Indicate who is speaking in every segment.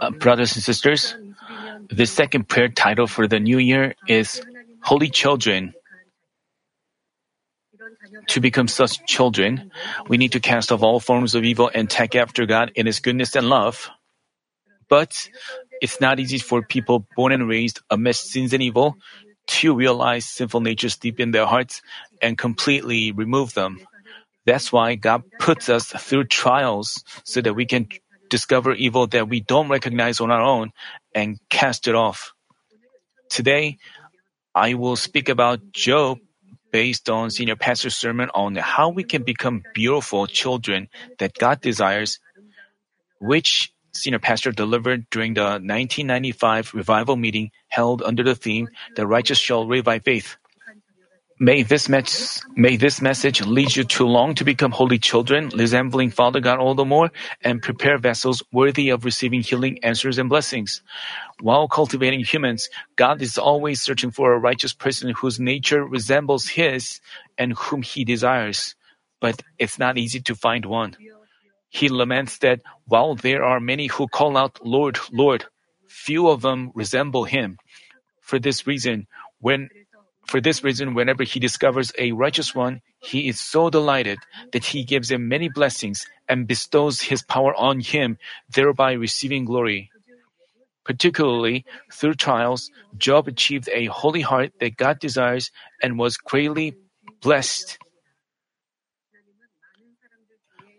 Speaker 1: Uh, brothers and sisters, the second prayer title for the new year is Holy Children. To become such children, we need to cast off all forms of evil and take after God in His goodness and love. But it's not easy for people born and raised amidst sins and evil to realize sinful natures deep in their hearts and completely remove them. That's why God puts us through trials so that we can discover evil that we don't recognize on our own and cast it off. Today, I will speak about Job based on senior pastor's sermon on how we can become beautiful children that God desires, which senior pastor delivered during the 1995 revival meeting held under the theme The Righteous Shall Live by Faith. May this, mes- may this message lead you to long to become holy children, resembling Father God all the more, and prepare vessels worthy of receiving healing answers and blessings. While cultivating humans, God is always searching for a righteous person whose nature resembles His and whom He desires. But it's not easy to find one. He laments that while there are many who call out, Lord, Lord, few of them resemble Him. For this reason, when for this reason, whenever he discovers a righteous one, he is so delighted that he gives him many blessings and bestows his power on him, thereby receiving glory. Particularly through trials, Job achieved a holy heart that God desires and was greatly blessed.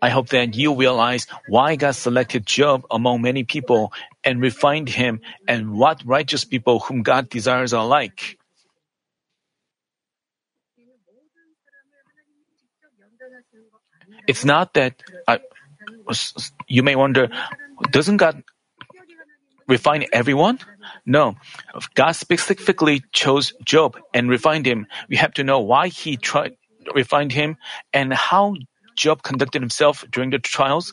Speaker 1: I hope that you realize why God selected Job among many people and refined him and what righteous people whom God desires are like. It's not that I, you may wonder, doesn't God refine everyone? No. God specifically chose Job and refined him. We have to know why he tried refined him and how Job conducted himself during the trials.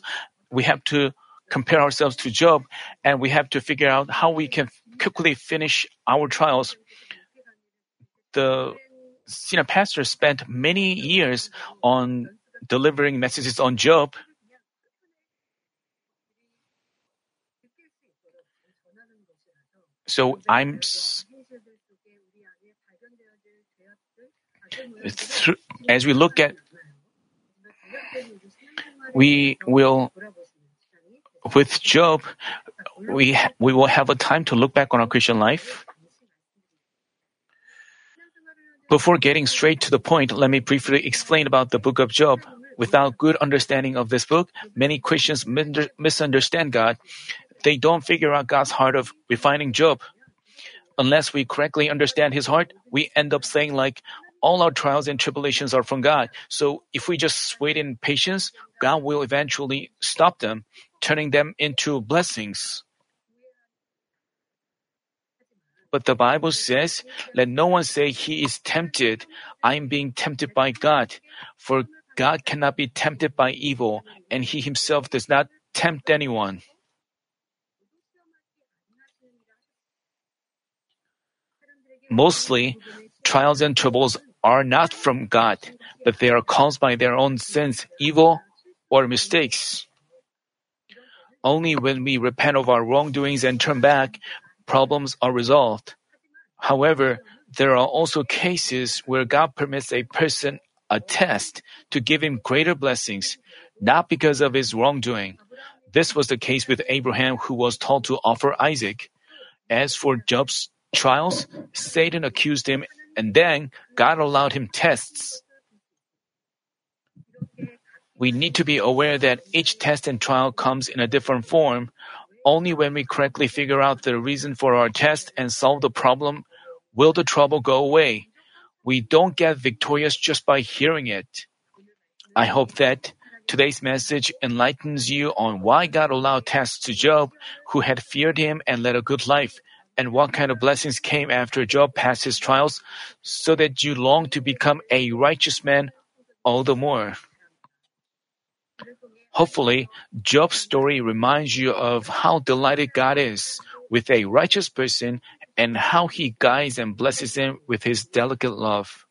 Speaker 1: We have to compare ourselves to Job and we have to figure out how we can quickly finish our trials. The senior pastor spent many years on delivering messages on Job. So I'm as we look at we will with Job we we will have a time to look back on our Christian life. Before getting straight to the point, let me briefly explain about the book of Job. Without good understanding of this book, many Christians misunderstand God. They don't figure out God's heart of refining Job. Unless we correctly understand his heart, we end up saying like, all our trials and tribulations are from God. So if we just wait in patience, God will eventually stop them, turning them into blessings. But the Bible says, let no one say he is tempted. I am being tempted by God. For God cannot be tempted by evil, and he himself does not tempt anyone. Mostly, trials and troubles are not from God, but they are caused by their own sins, evil, or mistakes. Only when we repent of our wrongdoings and turn back, problems are resolved. However, there are also cases where God permits a person a test to give him greater blessings, not because of his wrongdoing. This was the case with Abraham, who was told to offer Isaac. As for Job's trials, Satan accused him, and then God allowed him tests. We need to be aware that each test and trial comes in a different form. Only when we correctly figure out the reason for our test and solve the problem will the trouble go away. We don't get victorious just by hearing it. I hope that today's message enlightens you on why God allowed tests to Job, who had feared him and led a good life, and what kind of blessings came after Job passed his trials, so that you long to become a righteous man all the more. Hopefully, Job's story reminds you of how delighted God is with a righteous person and how he guides and blesses him with his delicate love.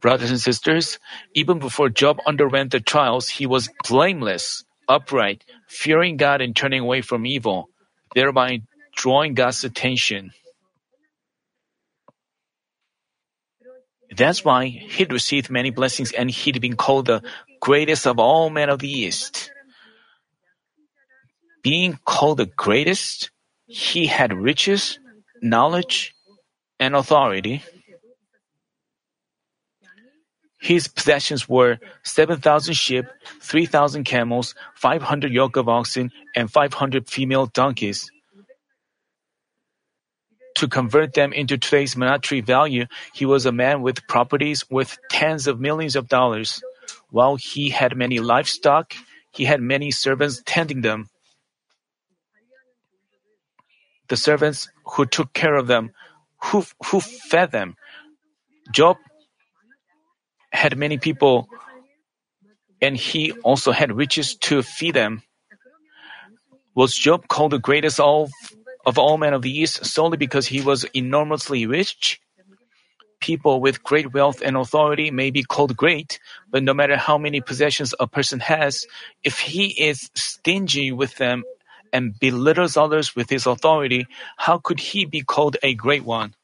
Speaker 1: Brothers and sisters, even before Job underwent the trials, he was blameless, upright, fearing God and turning away from evil, thereby drawing God's attention. That's why he'd received many blessings and he'd been called the greatest of all men of the East. Being called the greatest, he had riches, knowledge, and authority. His possessions were 7,000 sheep, 3,000 camels, 500 yoke of oxen, and 500 female donkeys. To convert them into today's monetary value, he was a man with properties worth tens of millions of dollars. While he had many livestock, he had many servants tending them. The servants who took care of them, who, who fed them. Job had many people, and he also had riches to feed them. Was Job called the greatest of, of all men of the East solely because he was enormously rich? People with great wealth and authority may be called great, but no matter how many possessions a person has, if he is stingy with them and belittles others with his authority, how could he be called a great one?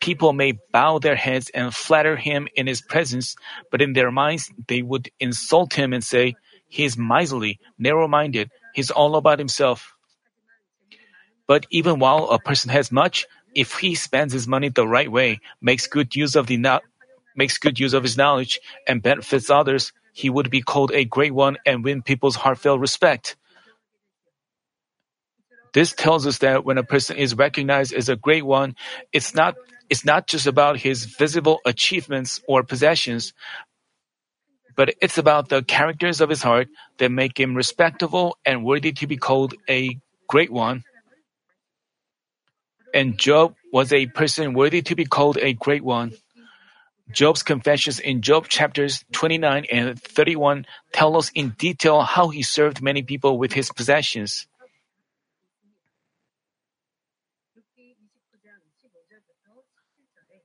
Speaker 1: People may bow their heads and flatter him in his presence, but in their minds they would insult him and say, He is miserly, narrow minded, he's all about himself. But even while a person has much, if he spends his money the right way, makes good use of the no- makes good use of his knowledge, and benefits others, he would be called a great one and win people's heartfelt respect. This tells us that when a person is recognized as a great one, it's not it's not just about his visible achievements or possessions, but it's about the characters of his heart that make him respectable and worthy to be called a great one. And Job was a person worthy to be called a great one. Job's confessions in Job chapters 29 and 31 tell us in detail how he served many people with his possessions.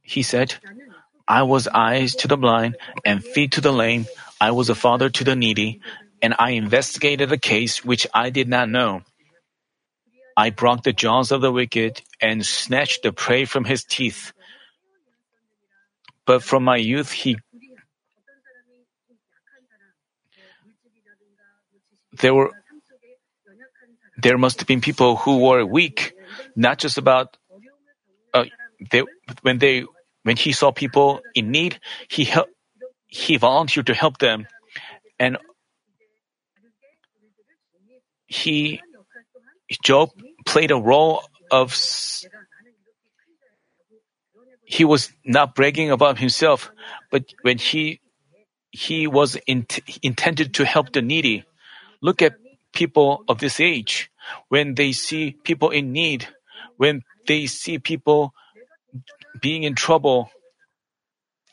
Speaker 1: He said, I was eyes to the blind and feet to the lame. I was a father to the needy, and I investigated a case which I did not know. I broke the jaws of the wicked and snatched the prey from his teeth. But from my youth he there were there must have been people who were weak, not just about uh, they, when they when he saw people in need, he help, he volunteered to help them, and he Job played a role of he was not bragging about himself, but when he he was in, intended to help the needy. Look at people of this age when they see people in need, when they see people being in trouble,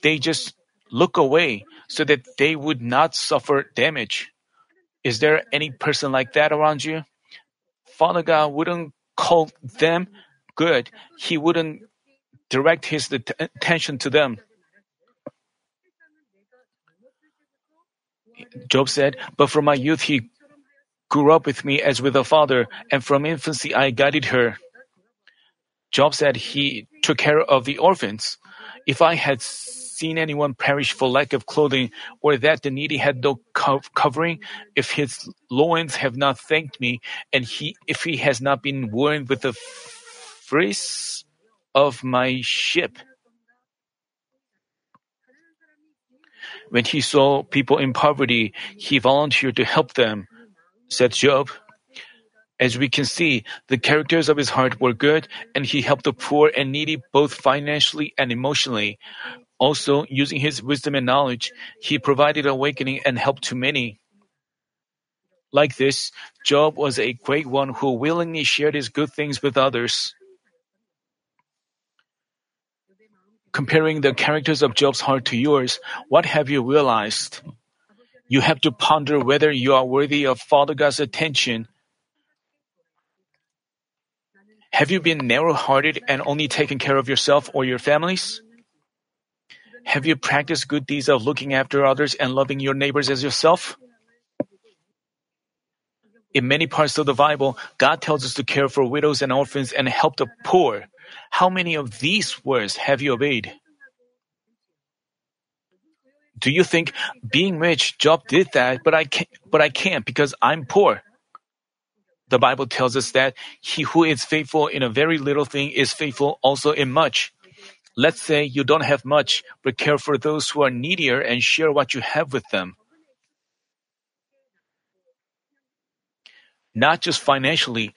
Speaker 1: they just look away so that they would not suffer damage. Is there any person like that around you? Father God wouldn't call them good. He wouldn't direct his attention to them. Job said, But from my youth he grew up with me as with a father, and from infancy I guided her. Job said he took care of the orphans. If I had seen anyone perish for lack of clothing, or that the needy had no covering, if his loins have not thanked me, and he if he has not been worn with the frizz of my ship. When he saw people in poverty, he volunteered to help them, said Job. As we can see, the characters of his heart were good, and he helped the poor and needy both financially and emotionally. Also, using his wisdom and knowledge, he provided awakening and help to many. Like this, Job was a great one who willingly shared his good things with others. Comparing the characters of Job's heart to yours, what have you realized? You have to ponder whether you are worthy of Father God's attention have you been narrow hearted and only taken care of yourself or your families? Have you practiced good deeds of looking after others and loving your neighbors as yourself? In many parts of the Bible, God tells us to care for widows and orphans and help the poor. How many of these words have you obeyed? Do you think being rich, Job did that, but I can't, but I can't because I'm poor? The Bible tells us that he who is faithful in a very little thing is faithful also in much. Let's say you don't have much, but care for those who are needier and share what you have with them. Not just financially,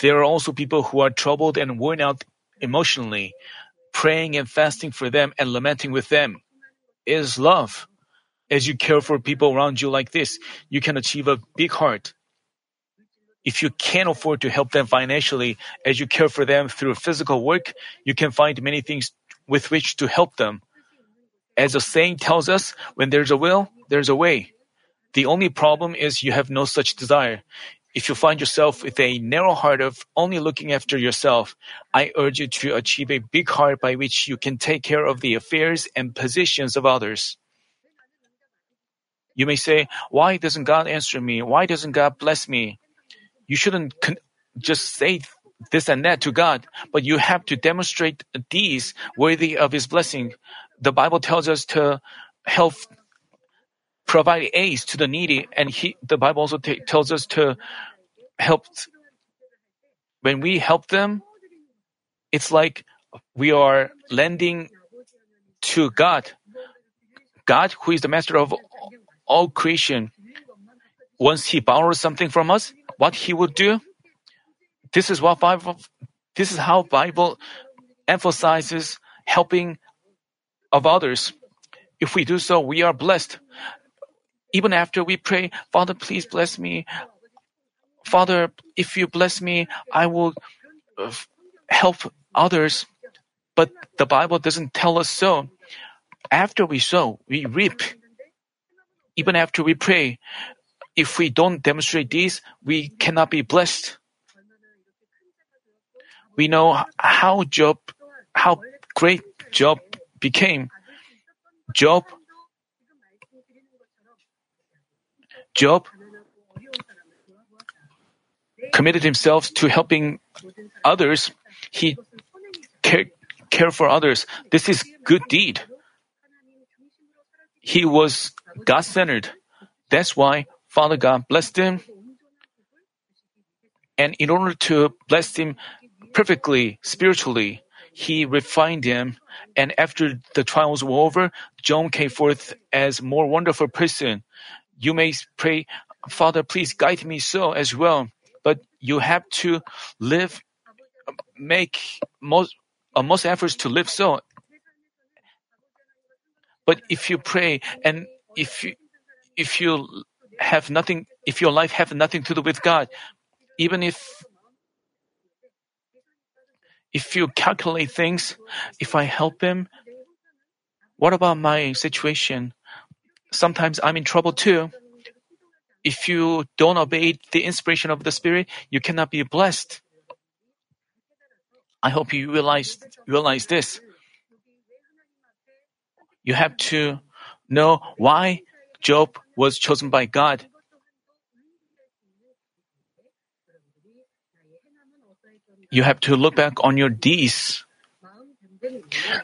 Speaker 1: there are also people who are troubled and worn out emotionally. Praying and fasting for them and lamenting with them is love. As you care for people around you like this, you can achieve a big heart. If you can't afford to help them financially, as you care for them through physical work, you can find many things with which to help them. As the saying tells us, when there's a will, there's a way. The only problem is you have no such desire. If you find yourself with a narrow heart of only looking after yourself, I urge you to achieve a big heart by which you can take care of the affairs and positions of others. You may say, Why doesn't God answer me? Why doesn't God bless me? You shouldn't con- just say this and that to God, but you have to demonstrate these worthy of His blessing. The Bible tells us to help provide aid to the needy, and he, the Bible also t- tells us to help. When we help them, it's like we are lending to God. God, who is the master of all creation, once He borrows something from us, what He would do? This is what Bible. This is how Bible emphasizes helping of others. If we do so, we are blessed. Even after we pray, Father, please bless me. Father, if you bless me, I will uh, help others. But the Bible doesn't tell us so. After we sow, we reap. Even after we pray, if we don't demonstrate these, we cannot be blessed. We know how Job, how great Job became. Job Job committed himself to helping others. He cared care for others. This is good deed. He was God centered. That's why Father God blessed him. And in order to bless him perfectly, spiritually, he refined him. And after the trials were over, Job came forth as more wonderful person. You may pray, Father, please guide me so as well. But you have to live, make most, uh, most efforts to live so. But if you pray and if you, if you have nothing, if your life have nothing to do with God, even if if you calculate things, if I help him, what about my situation? sometimes I'm in trouble too. If you don't obey the inspiration of the Spirit, you cannot be blessed. I hope you realize realize this. You have to know why Job was chosen by God. You have to look back on your deeds.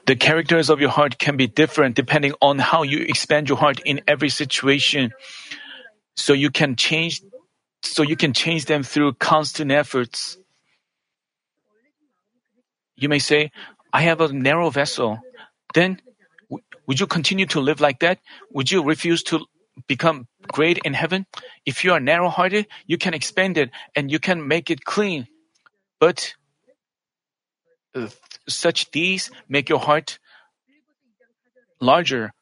Speaker 1: The characters of your heart can be different depending on how you expand your heart in every situation. So you can change so you can change them through constant efforts. You may say, I have a narrow vessel. Then would you continue to live like that? Would you refuse to become great in heaven? If you are narrow hearted, you can expand it and you can make it clean. But uh, such deeds make your heart larger.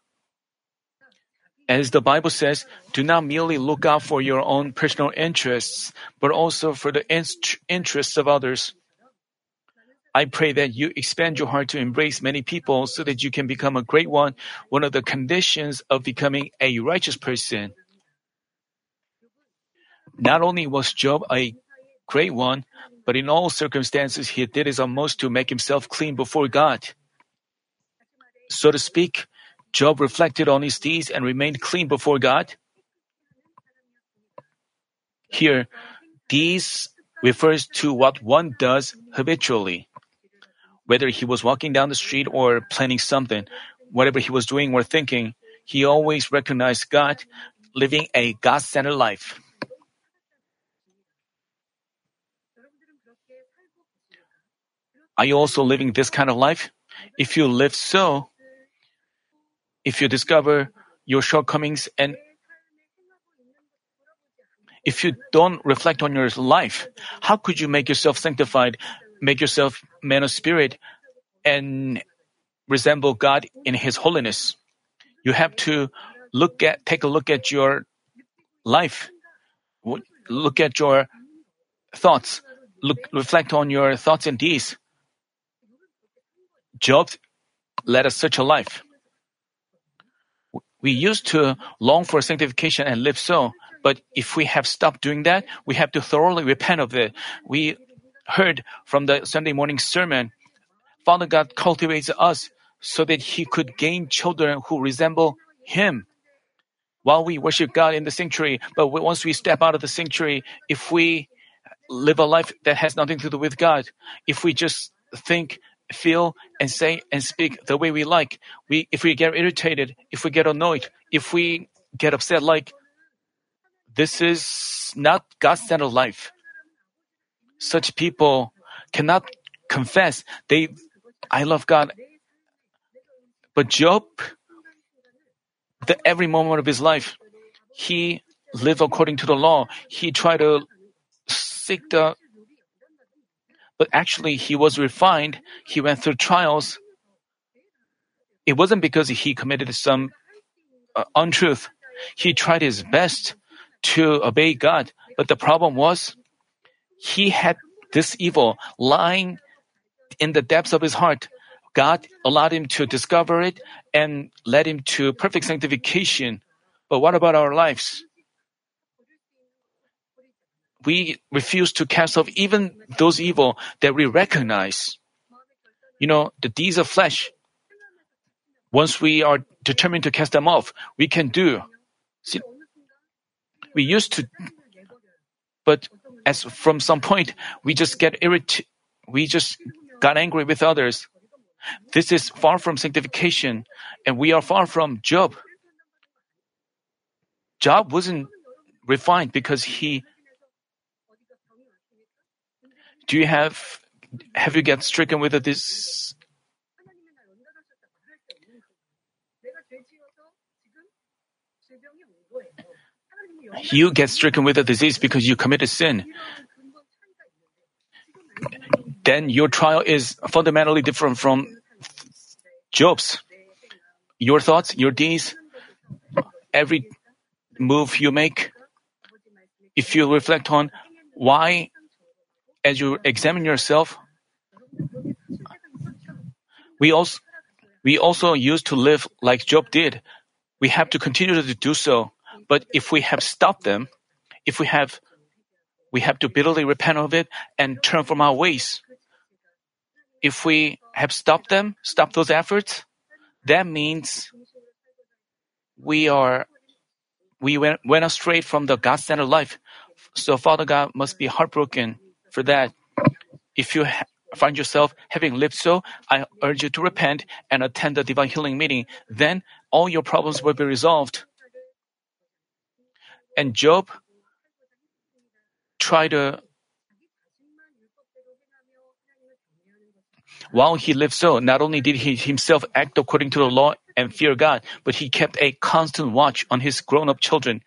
Speaker 1: As the Bible says, do not merely look out for your own personal interests, but also for the interests of others. I pray that you expand your heart to embrace many people so that you can become a great one, one of the conditions of becoming a righteous person. Not only was Job a great one, but in all circumstances he did his utmost to make himself clean before God. So to speak, Job reflected on his deeds and remained clean before God. Here, these refers to what one does habitually. Whether he was walking down the street or planning something, whatever he was doing or thinking, he always recognized God, living a God centered life. Are you also living this kind of life? If you live so, if you discover your shortcomings and if you don't reflect on your life, how could you make yourself sanctified, make yourself man of spirit, and resemble God in His holiness? You have to look at, take a look at your life, look at your thoughts, look, reflect on your thoughts and deeds. Job led us such a life. We used to long for sanctification and live so, but if we have stopped doing that, we have to thoroughly repent of it. We heard from the Sunday morning sermon, Father God cultivates us so that He could gain children who resemble Him. While we worship God in the sanctuary, but once we step out of the sanctuary, if we live a life that has nothing to do with God, if we just think feel and say and speak the way we like. We, if we get irritated, if we get annoyed, if we get upset, like this is not God-centered life. Such people cannot confess they, I love God. But Job, the every moment of his life, he lived according to the law. He tried to seek the but actually he was refined. He went through trials. It wasn't because he committed some uh, untruth. He tried his best to obey God, but the problem was he had this evil lying in the depths of his heart. God allowed him to discover it and led him to perfect sanctification. But what about our lives? we refuse to cast off even those evil that we recognize. You know, the deeds of flesh. Once we are determined to cast them off, we can do. See, we used to, but as from some point, we just get irritated. We just got angry with others. This is far from sanctification, and we are far from Job. Job wasn't refined because he do you have have you get stricken with this? You get stricken with a disease because you committed sin. Then your trial is fundamentally different from Job's. Your thoughts, your deeds, every move you make, if you reflect on why as you examine yourself, we also we also used to live like Job did. We have to continue to do so. But if we have stopped them, if we have we have to bitterly repent of it and turn from our ways. If we have stopped them, stopped those efforts, that means we are we went, went astray from the God-centered life. So Father God must be heartbroken for that. If you ha- find yourself having lived so, I urge you to repent and attend the divine healing meeting. Then all your problems will be resolved. And Job tried to While he lived so, not only did he himself act according to the law and fear God, but he kept a constant watch on his grown up children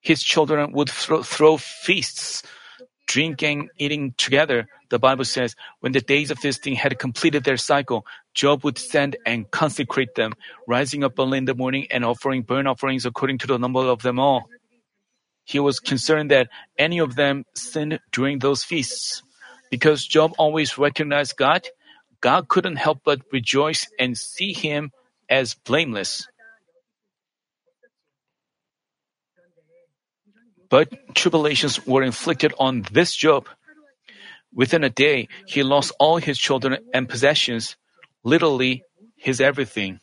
Speaker 1: his children would throw, throw feasts, drinking, eating together. The Bible says, when the days of feasting had completed their cycle, Job would send and consecrate them, rising up early in the morning and offering burnt offerings according to the number of them all. He was concerned that any of them sinned during those feasts. Because Job always recognized God, God couldn't help but rejoice and see him as blameless. But tribulations were inflicted on this Job. Within a day, he lost all his children and possessions, literally his everything.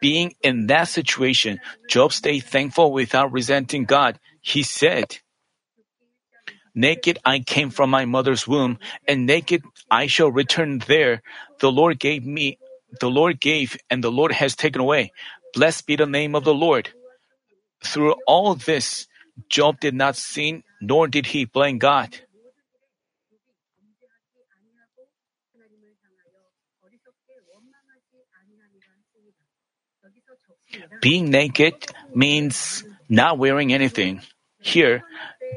Speaker 1: Being in that situation, Job stayed thankful without resenting God. He said, Naked I came from my mother's womb, and naked I shall return there. The Lord gave me, the Lord gave, and the Lord has taken away. Blessed be the name of the Lord. Through all this, Job did not sin, nor did he blame God. Being naked means not wearing anything. Here,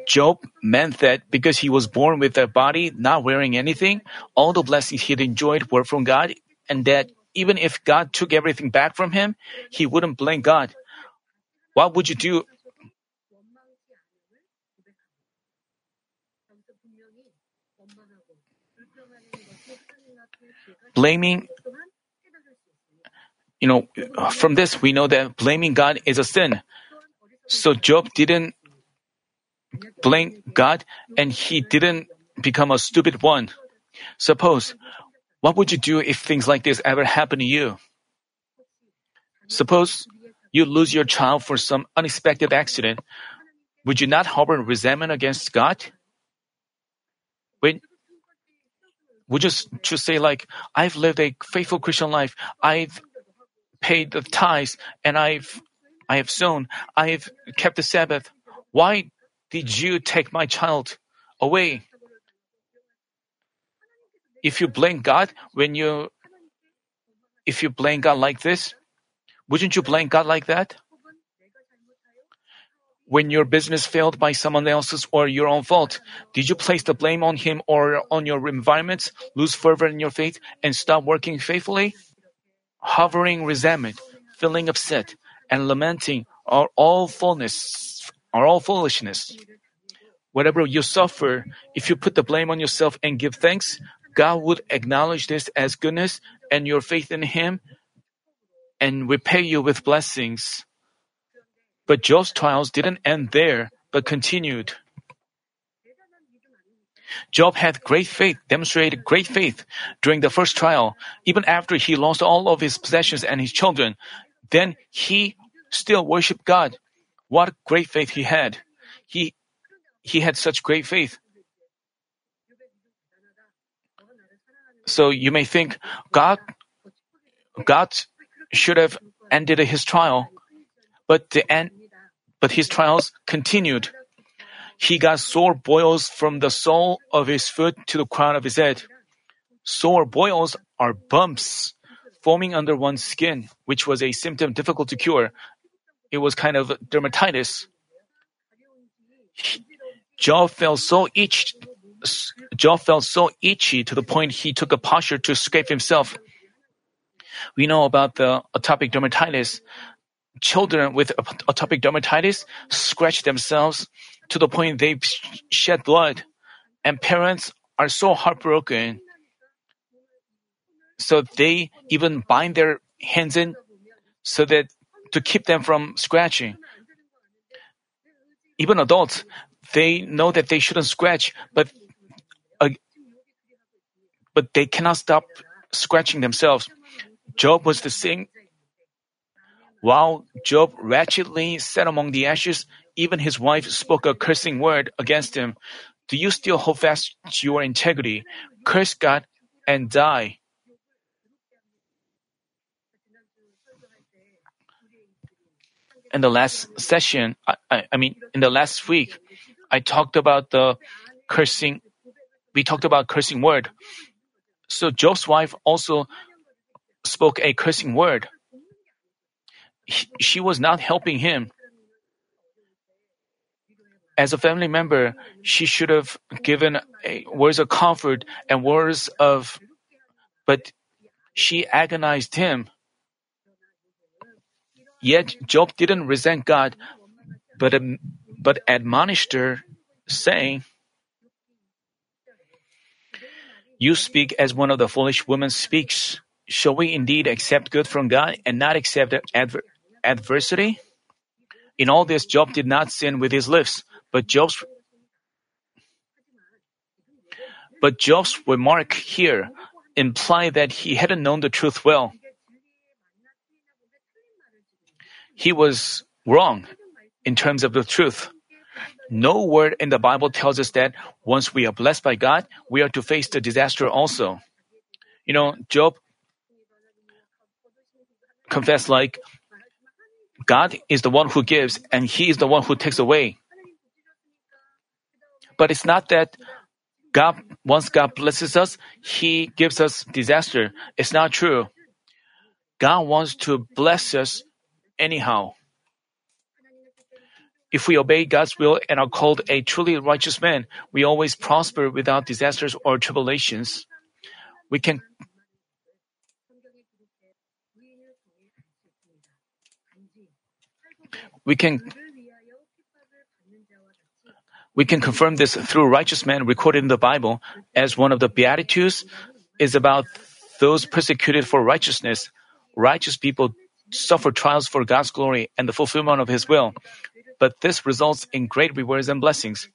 Speaker 1: Job meant that because he was born with a body not wearing anything, all the blessings he'd enjoyed were from God, and that even if God took everything back from him, he wouldn't blame God. What would you do? Blaming you know, from this we know that blaming God is a sin. So Job didn't blame God and he didn't become a stupid one. Suppose, what would you do if things like this ever happen to you? Suppose you lose your child for some unexpected accident. Would you not harbor resentment against God? When would just say like, I've lived a faithful Christian life. I've paid the tithes and I've I have sown. I've kept the Sabbath. Why did you take my child away? If you blame God when you if you blame God like this, wouldn't you blame God like that? When your business failed by someone else's or your own fault, did you place the blame on him or on your environment, lose fervor in your faith, and stop working faithfully? hovering resentment, feeling upset, and lamenting are all fullness, are all foolishness. Whatever you suffer, if you put the blame on yourself and give thanks, God would acknowledge this as goodness and your faith in Him and repay you with blessings. But Job's trials didn't end there, but continued. Job had great faith, demonstrated great faith during the first trial, even after he lost all of his possessions and his children. Then he still worshiped God. What great faith he had. He, he had such great faith. So you may think God, God should have ended his trial, but the end, but his trials continued. He got sore boils from the sole of his foot to the crown of his head. Sore boils are bumps forming under one's skin, which was a symptom difficult to cure. It was kind of dermatitis. Job felt so itchy. Job felt so itchy to the point he took a posture to scrape himself. We know about the atopic dermatitis. Children with atopic dermatitis scratch themselves to the point they shed blood, and parents are so heartbroken. So they even bind their hands in so that to keep them from scratching. Even adults, they know that they shouldn't scratch, but uh, but they cannot stop scratching themselves. Job was the same. While Job wretchedly sat among the ashes, even his wife spoke a cursing word against him. Do you still hold fast to your integrity? Curse God and die. In the last session, I, I mean, in the last week, I talked about the cursing. We talked about cursing word. So Job's wife also spoke a cursing word. He, she was not helping him as a family member, she should have given a, words of comfort and words of, but she agonized him. Yet Job didn't resent God, but, um, but admonished her, saying, You speak as one of the foolish women speaks. Shall we indeed accept good from God and not accept adver- adversity? In all this, Job did not sin with his lips, but Job's but Job's remark here imply that he hadn't known the truth well. he was wrong in terms of the truth. No word in the Bible tells us that once we are blessed by God, we are to face the disaster also. You know, Job confessed like, God is the one who gives and he is the one who takes away. But it's not that God, once God blesses us, he gives us disaster. It's not true. God wants to bless us anyhow. If we obey God's will and are called a truly righteous man, we always prosper without disasters or tribulations. We can we can we can confirm this through righteous men recorded in the Bible, as one of the Beatitudes is about those persecuted for righteousness. Righteous people suffer trials for God's glory and the fulfillment of His will, but this results in great rewards and blessings.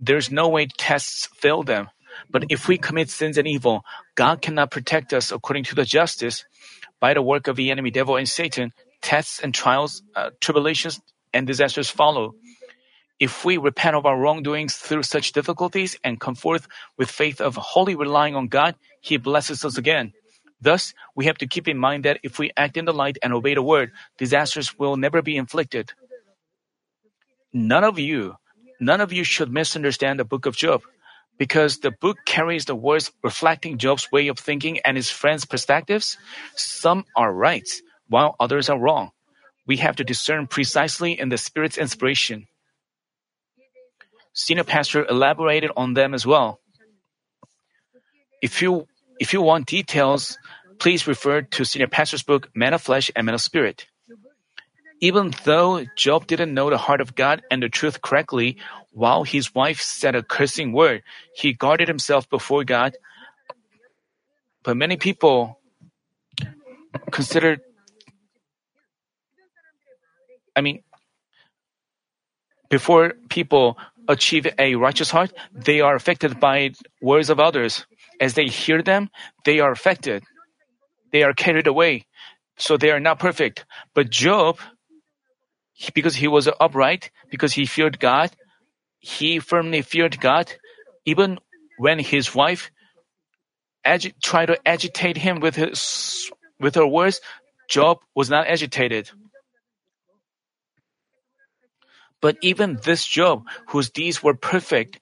Speaker 1: There's no way tests fail them. But if we commit sins and evil, God cannot protect us according to the justice. By the work of the enemy devil and Satan, tests and trials, uh, tribulations, and disasters follow. If we repent of our wrongdoings through such difficulties and come forth with faith of wholly relying on God, He blesses us again. Thus, we have to keep in mind that if we act in the light and obey the word, disasters will never be inflicted. None of you, none of you should misunderstand the book of Job, because the book carries the words reflecting Job's way of thinking and his friends' perspectives. Some are right, while others are wrong. We have to discern precisely in the Spirit's inspiration senior pastor elaborated on them as well. If you if you want details, please refer to senior pastor's book Man of Flesh and Man of Spirit. Even though Job didn't know the heart of God and the truth correctly, while his wife said a cursing word, he guarded himself before God. But many people consider I mean before people achieve a righteous heart, they are affected by words of others. As they hear them, they are affected. They are carried away. So they are not perfect. But Job, because he was upright, because he feared God, he firmly feared God, even when his wife agi- tried to agitate him with his with her words, Job was not agitated. But even this Job, whose deeds were perfect,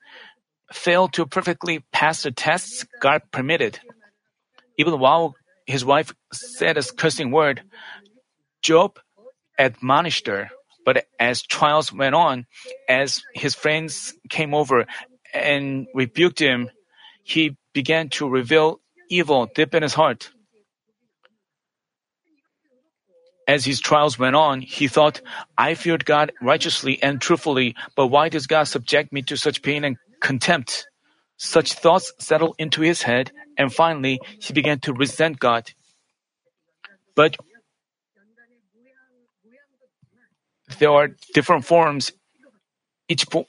Speaker 1: failed to perfectly pass the tests God permitted. Even while his wife said a cursing word, Job admonished her. But as trials went on, as his friends came over and rebuked him, he began to reveal evil deep in his heart. As his trials went on, he thought, I feared God righteously and truthfully, but why does God subject me to such pain and contempt? Such thoughts settled into his head, and finally, he began to resent God. But there are different forms. Each fo-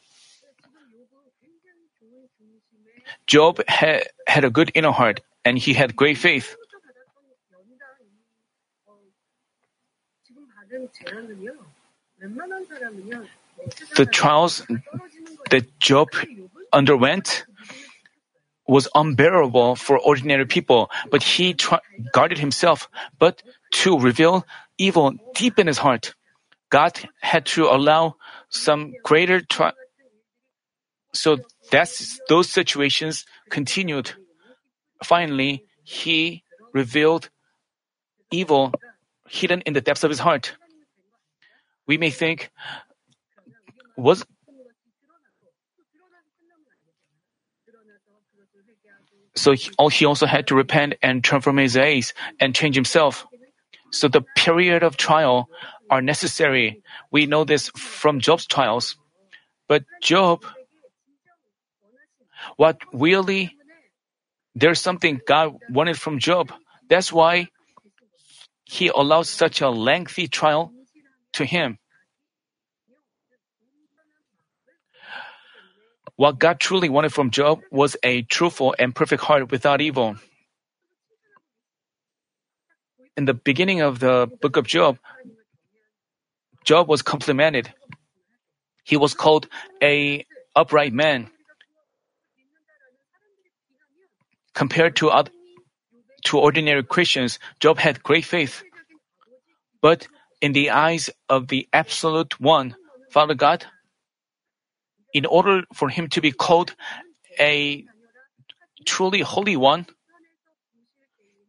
Speaker 1: Job had, had a good inner heart, and he had great faith. The trials that Job underwent was unbearable for ordinary people, but he guarded himself. But to reveal evil deep in his heart, God had to allow some greater tri- so that's those situations continued. Finally, he revealed evil hidden in the depths of his heart. We may think, was so he, oh, he also had to repent and turn from his ways and change himself. So the period of trial are necessary. We know this from Job's trials. But Job, what really, there's something God wanted from Job. That's why he allowed such a lengthy trial to him. What God truly wanted from Job was a truthful and perfect heart without evil. In the beginning of the book of Job, Job was complimented. He was called a upright man. Compared to other, to ordinary Christians, Job had great faith. But in the eyes of the absolute one, Father God, in order for him to be called a truly holy one,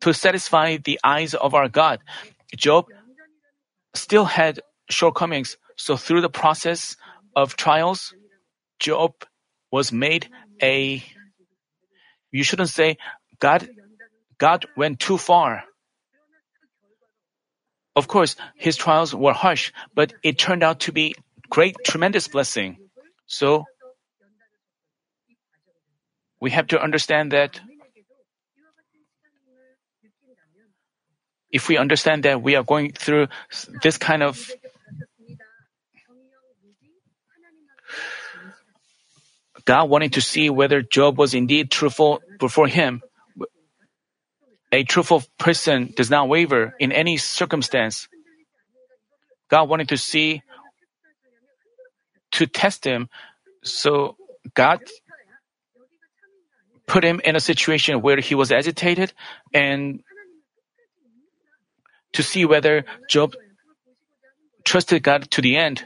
Speaker 1: to satisfy the eyes of our God, Job still had shortcomings. So through the process of trials, Job was made a you shouldn't say God God went too far. Of course, his trials were harsh, but it turned out to be great tremendous blessing. So we have to understand that if we understand that we are going through this kind of God wanted to see whether Job was indeed truthful before him. A truthful person does not waver in any circumstance. God wanted to see, to test him, so God put him in a situation where he was agitated and to see whether Job trusted God to the end.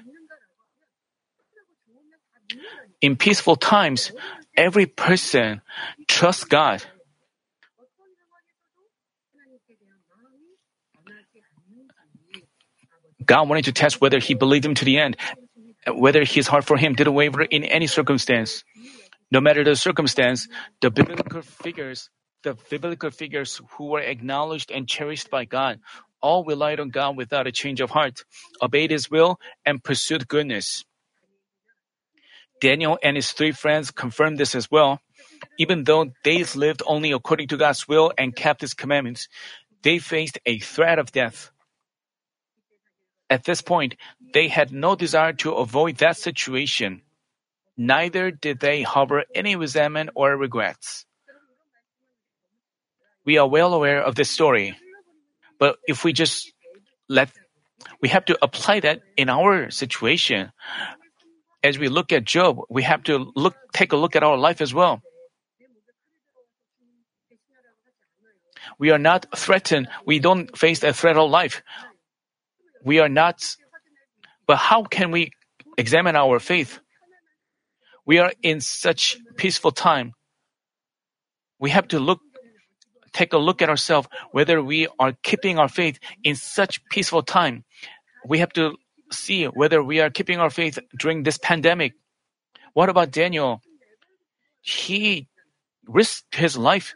Speaker 1: In peaceful times, every person trusts God. God wanted to test whether he believed him to the end, whether his heart for him didn't waver in any circumstance. No matter the circumstance, the biblical figures, the biblical figures who were acknowledged and cherished by God, all relied on God without a change of heart, obeyed His will, and pursued goodness. Daniel and his three friends confirmed this as well. Even though they lived only according to God's will and kept His commandments, they faced a threat of death. At this point, they had no desire to avoid that situation. Neither did they harbor any resentment or regrets. We are well aware of this story. But if we just let, we have to apply that in our situation. As we look at Job, we have to look, take a look at our life as well. We are not threatened. We don't face a threat of life. We are not, but how can we examine our faith? We are in such peaceful time. We have to look take a look at ourselves whether we are keeping our faith in such peaceful time. We have to see whether we are keeping our faith during this pandemic. What about Daniel? He risked his life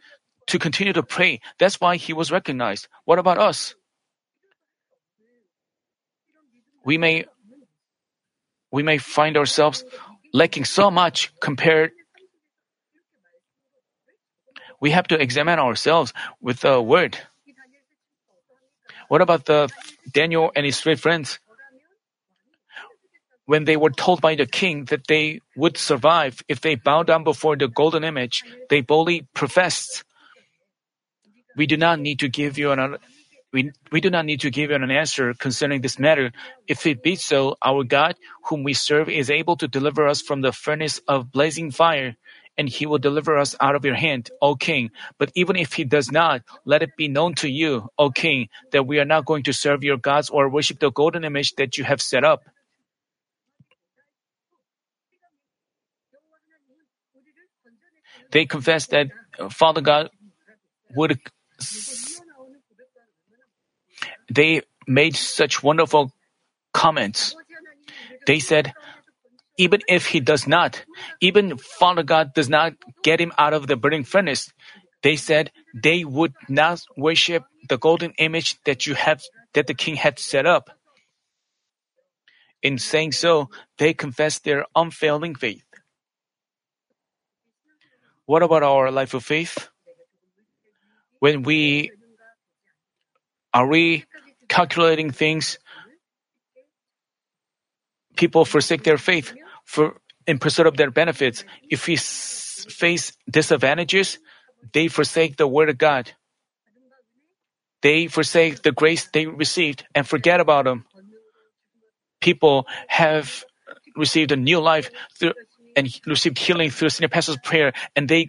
Speaker 1: to continue to pray. That's why he was recognized. What about us? We may we may find ourselves lacking so much compared we have to examine ourselves with the word. What about the Daniel and his three friends? When they were told by the king that they would survive if they bow down before the golden image, they boldly professed, "We do not need to give you an we, we do not need to give you an answer concerning this matter. If it be so, our God, whom we serve, is able to deliver us from the furnace of blazing fire and he will deliver us out of your hand, O king. But even if he does not, let it be known to you, O king, that we are not going to serve your gods or worship the golden image that you have set up. They confessed that uh, Father God would. They made such wonderful comments. They said, even if he does not, even Father God does not get him out of the burning furnace, they said they would not worship the golden image that you have that the king had set up. In saying so, they confessed their unfailing faith. What about our life of faith? When we are we calculating things, people forsake their faith for in pursuit of their benefits. If we s- face disadvantages, they forsake the word of God. They forsake the grace they received and forget about them. people have received a new life through, and received healing through senior pastor's prayer, and they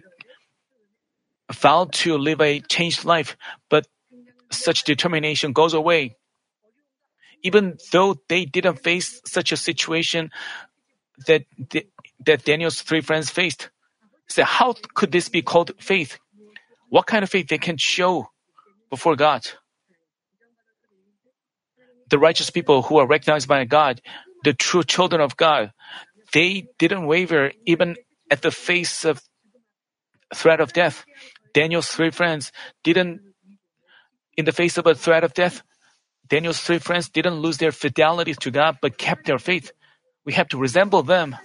Speaker 1: vowed to live a changed life, but such determination goes away. Even though they didn't face such a situation that that Daniel's three friends faced, so how could this be called faith? What kind of faith they can show before God? The righteous people who are recognized by God, the true children of God, they didn't waver even at the face of threat of death. Daniel's three friends didn't, in the face of a threat of death, Daniel's three friends didn't lose their fidelity to God but kept their faith. We have to resemble them.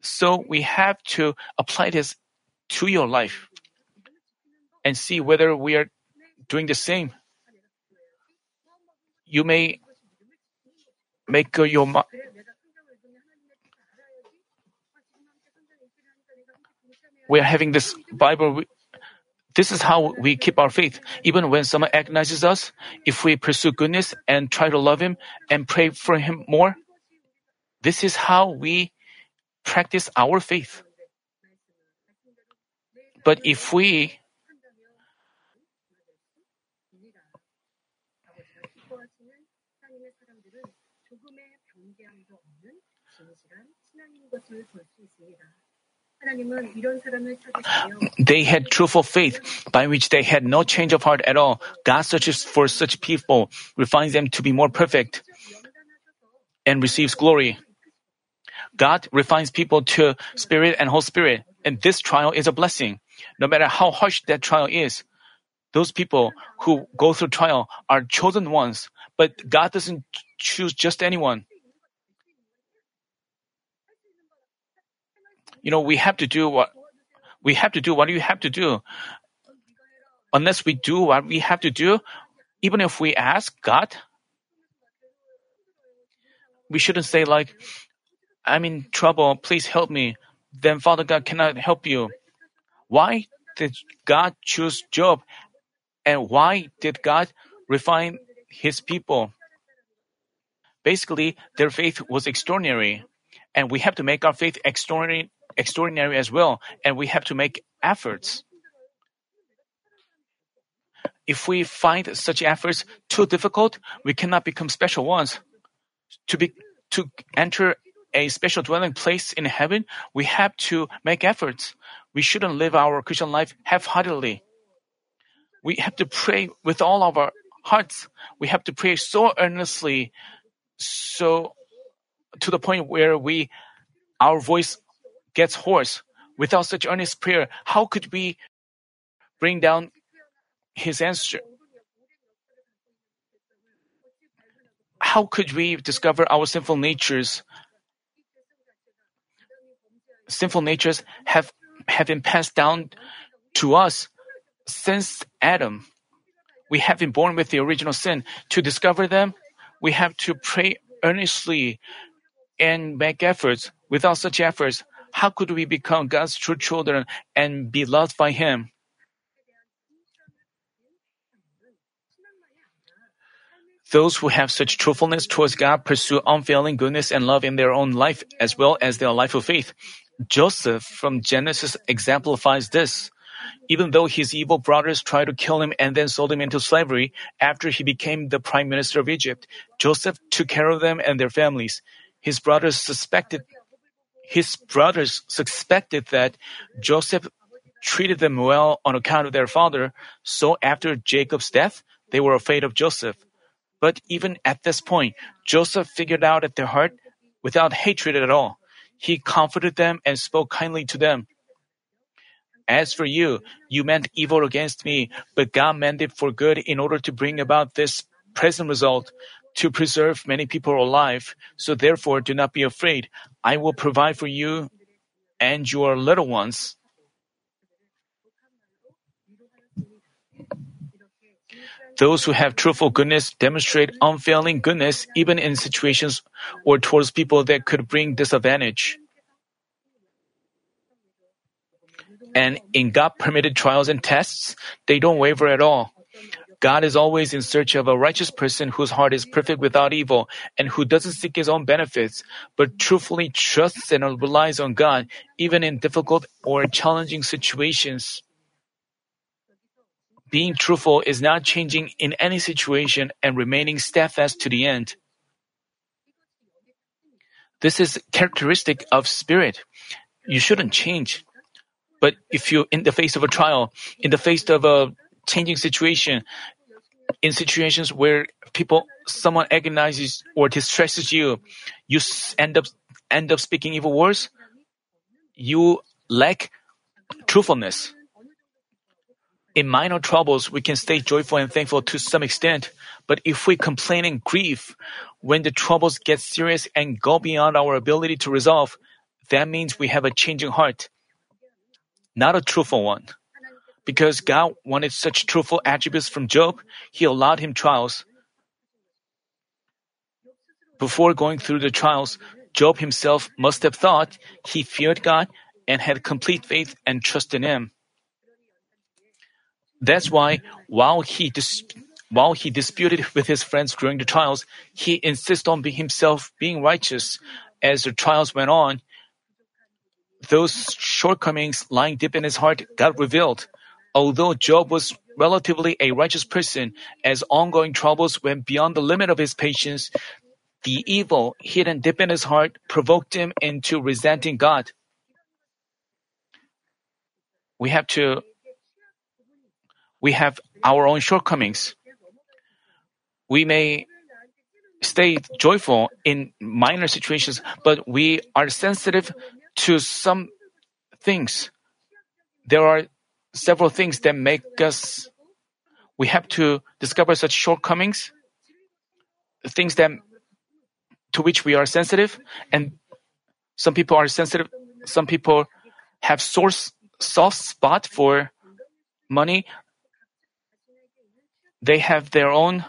Speaker 1: So we have to apply this to your life and see whether we are doing the same. You may make your we are having this Bible. This is how we keep our faith. Even when someone agonizes us, if we pursue goodness and try to love Him and pray for Him more, this is how we practice our faith. But if we they had truthful faith by which they had no change of heart at all. God searches for such people, refines them to be more perfect, and receives glory. God refines people to spirit and whole spirit, and this trial is a blessing. No matter how harsh that trial is, those people who go through trial are chosen ones, but God doesn't choose just anyone. You know, we have to do what we have to do what you have to do. Unless we do what we have to do, even if we ask God, we shouldn't say like, I'm in trouble, please help me. Then Father God cannot help you. Why did God choose Job? And why did God refine his people? Basically, their faith was extraordinary. And we have to make our faith extraordinary, extraordinary as well. And we have to make efforts. If we find such efforts too difficult, we cannot become special ones. To be to enter a special dwelling place in heaven, we have to make efforts. We shouldn't live our Christian life half-heartedly. We have to pray with all of our hearts. We have to pray so earnestly, so to the point where we, our voice gets hoarse. Without such earnest prayer, how could we bring down His answer? How could we discover our sinful natures? Sinful natures have, have been passed down to us since Adam. We have been born with the original sin. To discover them, we have to pray earnestly and make efforts. Without such efforts, how could we become God's true children and be loved by Him? Those who have such truthfulness towards God pursue unfailing goodness and love in their own life as well as their life of faith. Joseph from Genesis exemplifies this. Even though his evil brothers tried to kill him and then sold him into slavery, after he became the prime minister of Egypt, Joseph took care of them and their families. His brothers suspected his brothers suspected that Joseph treated them well on account of their father, so after Jacob's death, they were afraid of Joseph. But even at this point, Joseph figured out at their heart without hatred at all. He comforted them and spoke kindly to them. As for you, you meant evil against me, but God meant it for good in order to bring about this present result to preserve many people alive. So therefore, do not be afraid. I will provide for you and your little ones. Those who have truthful goodness demonstrate unfailing goodness even in situations or towards people that could bring disadvantage. And in God permitted trials and tests, they don't waver at all. God is always in search of a righteous person whose heart is perfect without evil and who doesn't seek his own benefits, but truthfully trusts and relies on God even in difficult or challenging situations. Being truthful is not changing in any situation and remaining steadfast to the end. This is characteristic of spirit. You shouldn't change. But if you, in the face of a trial, in the face of a changing situation, in situations where people, someone agonizes or distresses you, you end up end up speaking evil words. You lack truthfulness. In minor troubles, we can stay joyful and thankful to some extent, but if we complain and grieve when the troubles get serious and go beyond our ability to resolve, that means we have a changing heart, not a truthful one. Because God wanted such truthful attributes from Job, He allowed him trials. Before going through the trials, Job himself must have thought he feared God and had complete faith and trust in Him. That's why, while he dis- while he disputed with his friends during the trials, he insisted on himself being righteous. As the trials went on, those shortcomings lying deep in his heart got revealed. Although Job was relatively a righteous person, as ongoing troubles went beyond the limit of his patience, the evil hidden deep in his heart provoked him into resenting God. We have to we have our own shortcomings. We may stay joyful in minor situations, but we are sensitive to some things. There are several things that make us, we have to discover such shortcomings, things that, to which we are sensitive, and some people are sensitive, some people have source, soft spot for money. They have their own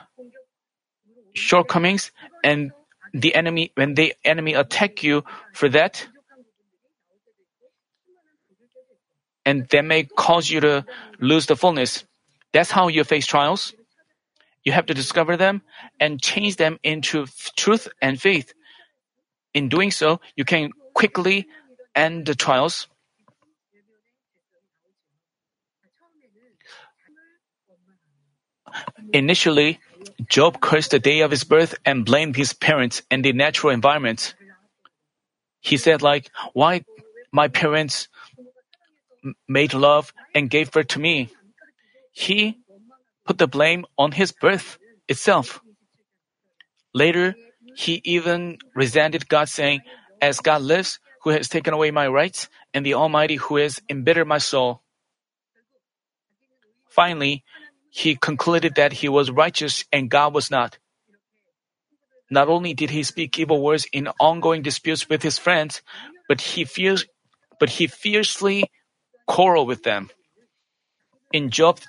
Speaker 1: shortcomings, and the enemy, when the enemy attack you for that, and that may cause you to lose the fullness. That's how you face trials. You have to discover them and change them into truth and faith. In doing so, you can quickly end the trials. Initially, Job cursed the day of his birth and blamed his parents and the natural environment. He said like, why my parents made love and gave birth to me. He put the blame on his birth itself. Later, he even resented God, saying, As God lives, who has taken away my rights, and the Almighty who has embittered my soul. Finally, he concluded that he was righteous and God was not. Not only did he speak evil words in ongoing disputes with his friends, but he fierce, but he fiercely quarrel with them. In Job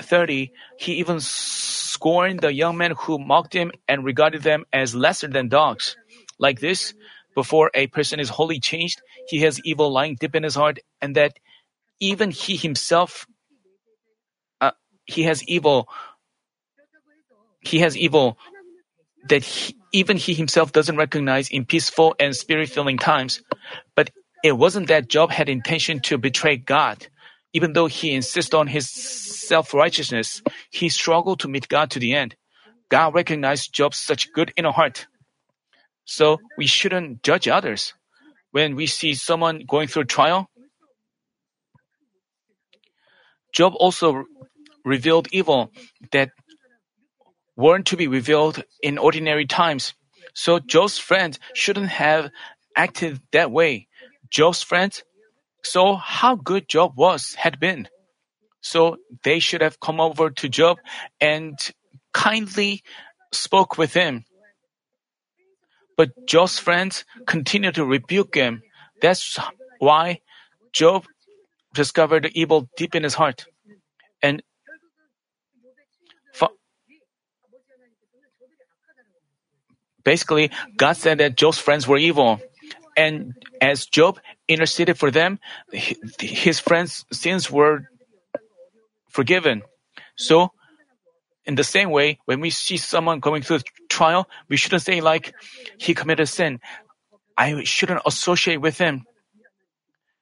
Speaker 1: 30, he even scorned the young men who mocked him and regarded them as lesser than dogs. Like this, before a person is wholly changed, he has evil lying deep in his heart, and that even he himself, uh, he has evil. He has evil that he, even he himself doesn't recognize in peaceful and spirit-filling times. But it wasn't that Job had intention to betray God. Even though he insisted on his self-righteousness, he struggled to meet God to the end. God recognized Job's such good inner heart. So we shouldn't judge others. When we see someone going through trial, Job also revealed evil that weren't to be revealed in ordinary times. So Job's friends shouldn't have acted that way. Job's friends saw how good Job was, had been. So they should have come over to Job and kindly spoke with him. But Job's friends continued to rebuke him. That's why Job discovered evil deep in his heart. And basically, God said that Job's friends were evil. And as Job interceded for them, his friends' sins were forgiven. So, in the same way, when we see someone going through trial, we shouldn't say like, he committed sin. I shouldn't associate with him.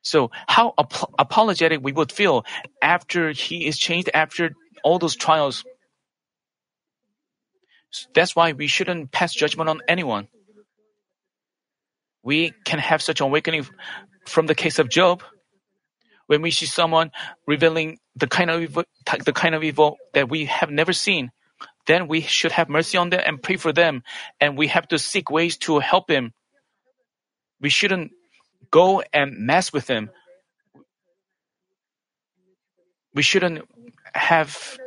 Speaker 1: So how ap- apologetic we would feel after he is changed after all those trials. That's why we shouldn't pass judgment on anyone. We can have such awakening from the case of Job. When we see someone revealing the kind of evil, the kind of evil that we have never seen, then we should have mercy on them and pray for them, and we have to seek ways to help him. We shouldn't go and mess with him. We shouldn't have.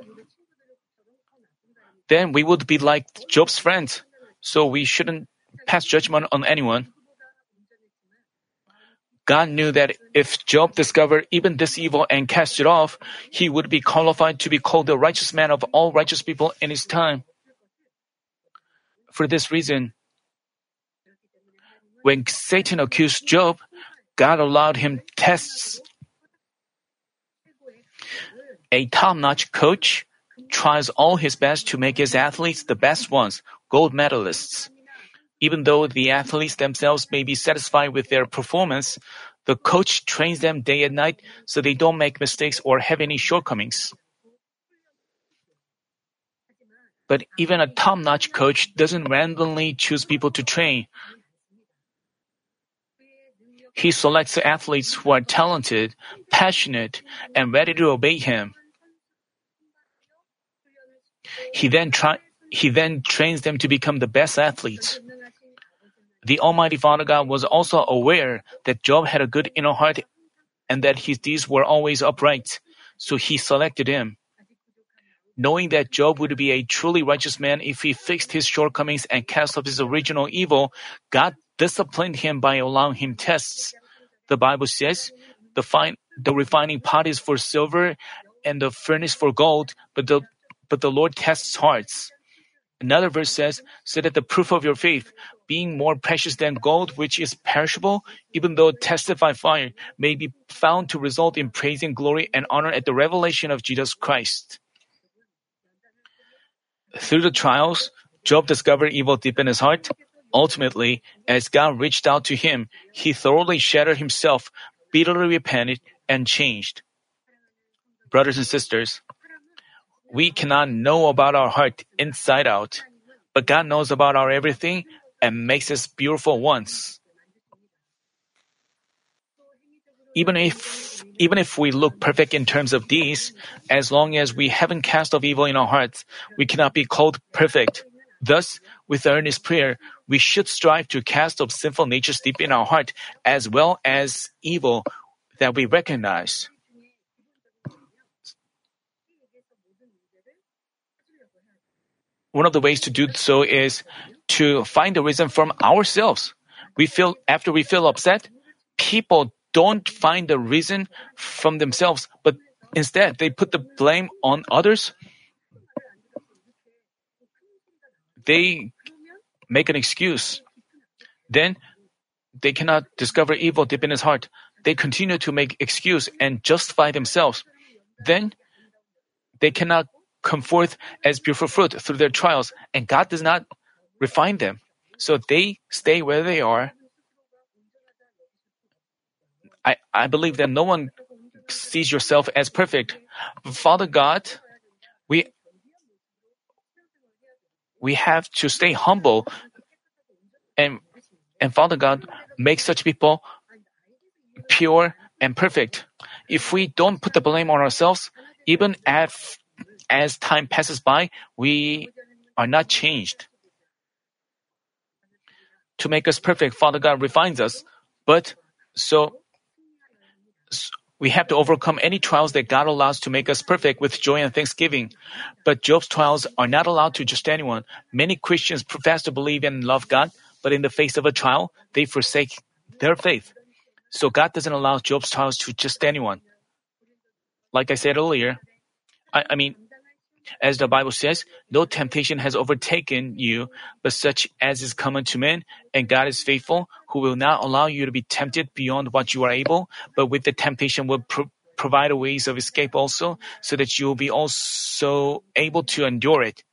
Speaker 1: Then we would be like Job's friends, so we shouldn't pass judgment on anyone. God knew that if Job discovered even this evil and cast it off, he would be qualified to be called the righteous man of all righteous people in his time. For this reason, when Satan accused Job, God allowed him tests. A top-notch coach tries all his best to make his athletes the best ones, gold medalists. Even though the athletes themselves may be satisfied with their performance, the coach trains them day and night so they don't make mistakes or have any shortcomings. But even a top notch coach doesn't randomly choose people to train. He selects athletes who are talented, passionate, and ready to obey him. He then, he then trains them to become the best athletes. The Almighty Father God was also aware that Job had a good inner heart and that his deeds were always upright, so he selected him. Knowing that Job would be a truly righteous man if he fixed his shortcomings and cast off his original evil, God disciplined him by allowing him tests. The Bible says, the, fine, the refining pot is for silver and the furnace for gold, but the, but the Lord tests hearts. Another verse says, so that the proof of your faith, being more precious than gold, which is perishable, even though tested by fire, may be found to result in praise and glory and honor at the revelation of Jesus Christ. Through the trials, Job discovered evil deep in his heart. Ultimately, as God reached out to him, he thoroughly shattered himself, bitterly repented, and changed. Brothers and sisters, we cannot know about our heart inside out, but God knows about our everything and makes us beautiful once. Even if even if we look perfect in terms of deeds, as long as we haven't cast off evil in our hearts, we cannot be called perfect. Thus, with earnest prayer, we should strive to cast off sinful natures deep in our heart, as well as evil that we recognize. One of the ways to do so is to find the reason from ourselves. We feel after we feel upset, people don't find the reason from themselves, but instead they put the blame on others. They make an excuse. Then they cannot discover evil deep in his heart. They continue to make excuse and justify themselves. Then they cannot come forth as beautiful fruit through their trials, and God does not refine them. So they stay where they are. I, I believe that no one sees yourself as perfect. Father God, we we have to stay humble and and Father God make such people pure and perfect. If we don't put the blame on ourselves, even if as time passes by, we are not changed. To make us perfect, Father God refines us, but so, so we have to overcome any trials that God allows to make us perfect with joy and thanksgiving. But Job's trials are not allowed to just anyone. Many Christians profess to believe and love God, but in the face of a trial, they forsake their faith. So God doesn't allow Job's trials to just anyone. Like I said earlier, I, I mean, as the Bible says, no temptation has overtaken you, but such as is common to men, and God is faithful, who will not allow you to be tempted beyond what you are able, but with the temptation will pro- provide ways of escape also, so that you will be also able to endure it.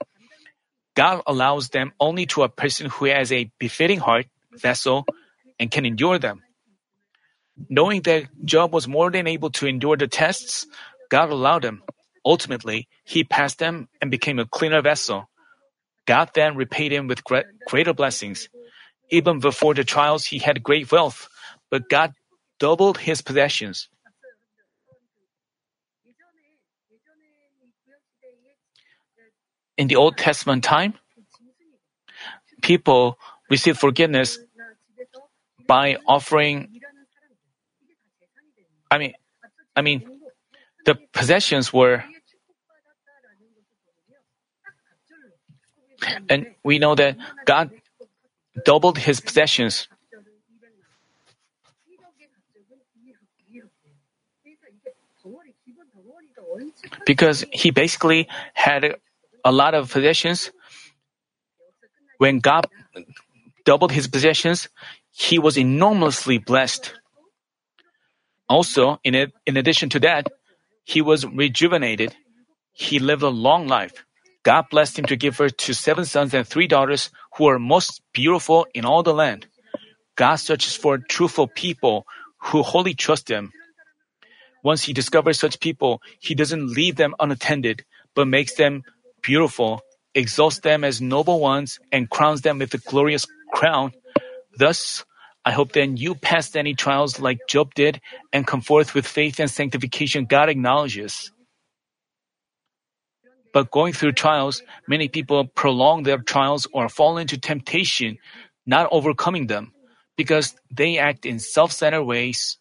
Speaker 1: God allows them only to a person who has a befitting heart, vessel, and can endure them. Knowing that Job was more than able to endure the tests, God allowed him. Ultimately, he passed them and became a cleaner vessel. God then repaid him with greater blessings. Even before the trials, he had great wealth, but God doubled his possessions. In the Old Testament time, people received forgiveness by offering I mean I mean the possessions were and we know that God doubled his possessions. Because he basically had a lot of possessions. When God doubled his possessions, he was enormously blessed. Also, in, it, in addition to that, he was rejuvenated. He lived a long life. God blessed him to give birth to seven sons and three daughters who are most beautiful in all the land. God searches for truthful people who wholly trust him. Once he discovers such people, he doesn't leave them unattended, but makes them beautiful, exalts them as noble ones, and crowns them with a glorious crown. Thus, I hope that you pass any trials like Job did and come forth with faith and sanctification God acknowledges. But going through trials, many people prolong their trials or fall into temptation, not overcoming them, because they act in self-centered ways,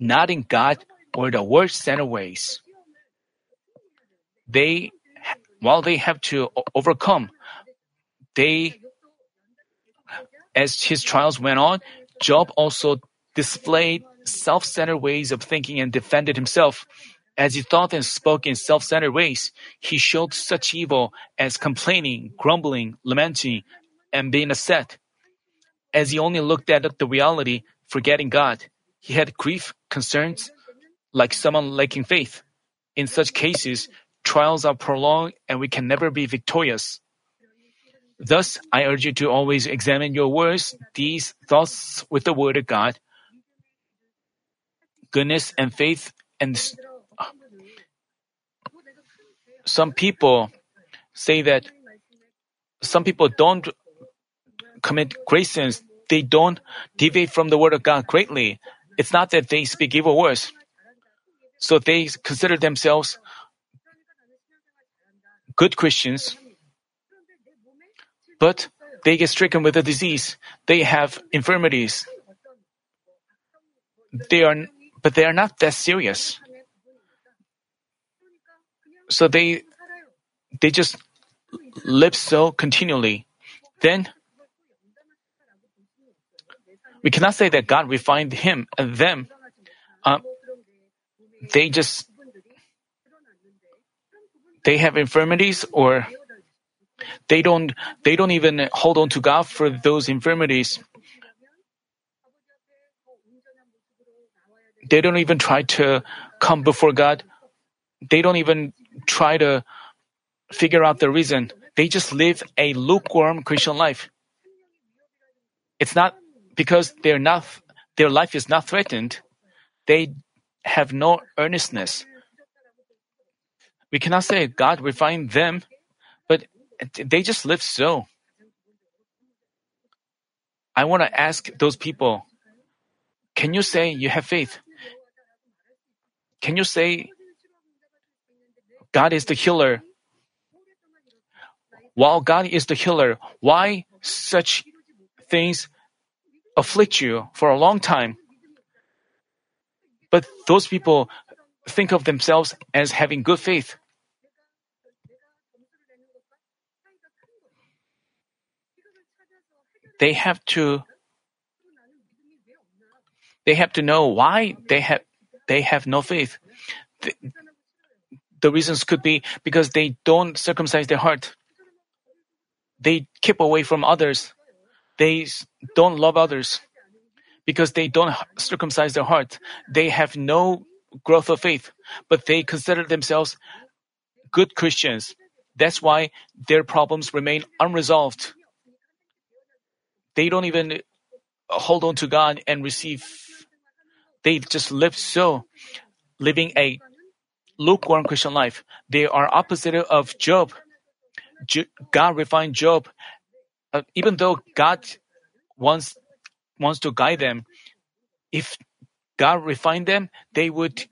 Speaker 1: not in God or the word-centered ways. They, while they have to overcome, they, as his trials went on, Job also displayed self-centered ways of thinking and defended himself. As he thought and spoke in self-centered ways, he showed such evil as complaining, grumbling, lamenting, and being upset. As he only looked at the reality, forgetting God, he had grief, concerns, like someone lacking faith. In such cases, trials are prolonged and we can never be victorious. Thus, I urge you to always examine your words, these thoughts with the Word of God. Goodness and faith and some people say that some people don't commit great sins. They don't deviate from the word of God greatly. It's not that they speak evil words. So they consider themselves good Christians, but they get stricken with a disease. They have infirmities. They are, but they are not that serious. So they they just live so continually. Then we cannot say that God refined him and them. Uh, they just they have infirmities or they don't they don't even hold on to God for those infirmities. They don't even try to come before God. They don't even try to figure out the reason. They just live a lukewarm Christian life. It's not because they're not, their life is not threatened. They have no earnestness. We cannot say God refined them, but they just live so. I want to ask those people, can you say you have faith? Can you say God is the healer. While God is the healer, why such things afflict you for a long time? But those people think of themselves as having good faith. They have to they have to know why they have they have no faith the reasons could be because they don't circumcise their heart. They keep away from others. They don't love others. because they don't circumcise their heart. They have no growth of faith, but they consider themselves good Christians. That's why their problems remain unresolved. They don't even hold on to God and receive. They just live so, living a lukewarm Christian life. They are opposite of Job. God refined Job. Uh, even though God wants wants to guide them, if God refined them, they would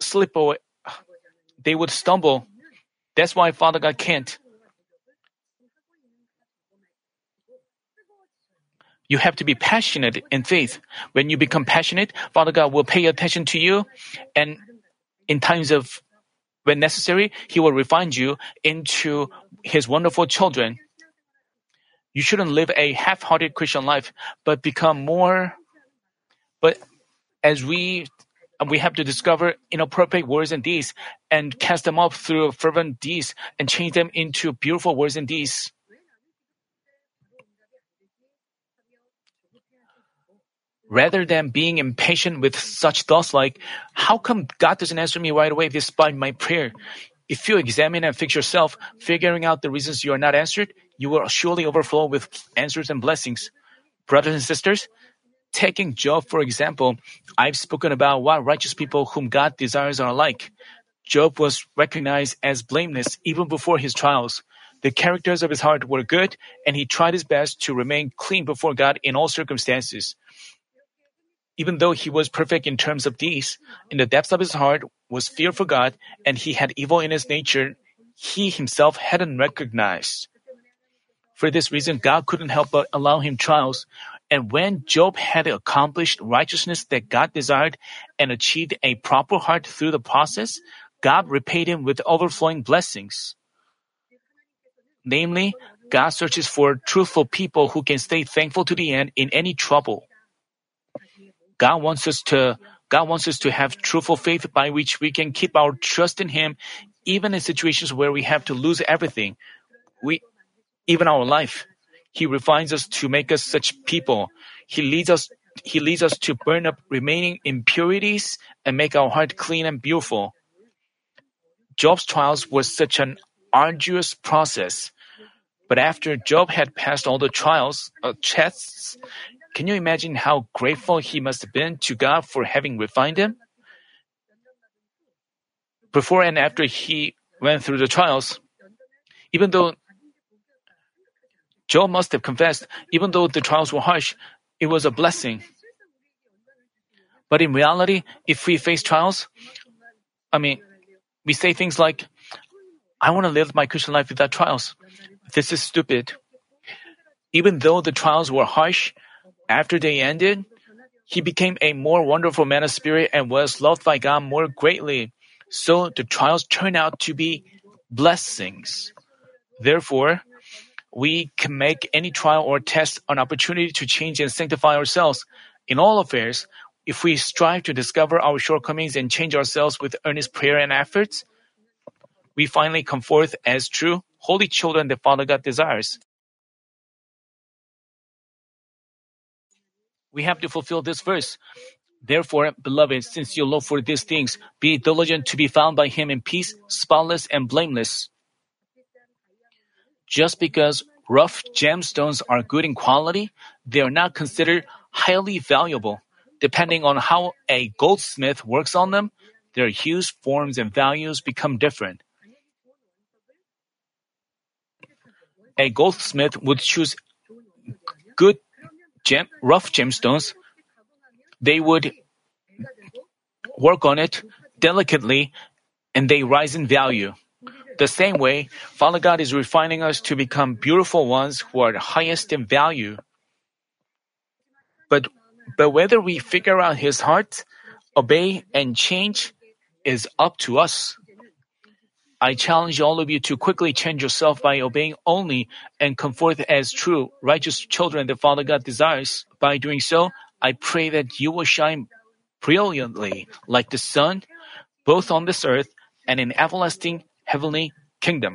Speaker 1: slip away. They would stumble. That's why Father God can't. You have to be passionate in faith. When you become passionate, Father God will pay attention to you, and in times of when necessary, He will refine you into His wonderful children. You shouldn't live a half-hearted Christian life, but become more. But as we we have to discover inappropriate words and deeds and cast them up through fervent deeds and change them into beautiful words and deeds. Rather than being impatient with such thoughts like, how come God doesn't answer me right away despite my prayer? If you examine and fix yourself, figuring out the reasons you are not answered, you will surely overflow with answers and blessings. Brothers and sisters, taking Job for example, I've spoken about what righteous people whom God desires are like. Job was recognized as blameless even before his trials. The characters of his heart were good, and he tried his best to remain clean before God in all circumstances. Even though he was perfect in terms of deeds, in the depths of his heart was fear for God, and he had evil in his nature he himself hadn't recognized. For this reason, God couldn't help but allow him trials. And when Job had accomplished righteousness that God desired and achieved a proper heart through the process, God repaid him with overflowing blessings. Namely, God searches for truthful people who can stay thankful to the end in any trouble. God wants us to God wants us to have truthful faith by which we can keep our trust in Him even in situations where we have to lose everything. We even our life. He refines us to make us such people. He leads us he leads us to burn up remaining impurities and make our heart clean and beautiful. Job's trials was such an arduous process. But after Job had passed all the trials, uh, tests, can you imagine how grateful he must have been to God for having refined him? Before and after he went through the trials, even though Job must have confessed, even though the trials were harsh, it was a blessing. But in reality, if we face trials, I mean, we say things like, I want to live my Christian life without trials. This is stupid. Even though the trials were harsh, after they ended, he became a more wonderful man of spirit and was loved by God more greatly. So the trials turned out to be blessings. Therefore, we can make any trial or test an opportunity to change and sanctify ourselves. In all affairs, if we strive to discover our shortcomings and change ourselves with earnest prayer and efforts, we finally come forth as true, holy children that Father God desires. We have to fulfill this verse. Therefore, beloved, since you look for these things, be diligent to be found by him in peace, spotless and blameless. Just because rough gemstones are good in quality, they are not considered highly valuable. Depending on how a goldsmith works on them, their hues, forms, and values become different. A goldsmith would choose good gem, rough gemstones, they would work on it delicately and they rise in value. The same way, Father God is refining us to become beautiful ones who are highest in value. But, but whether we figure out His heart, obey, and change is up to us. I challenge all of you to quickly change yourself by obeying only and come forth as true, righteous children that Father God desires. By doing so, I pray that you will shine brilliantly like the sun, both on this earth and in everlasting heavenly kingdom.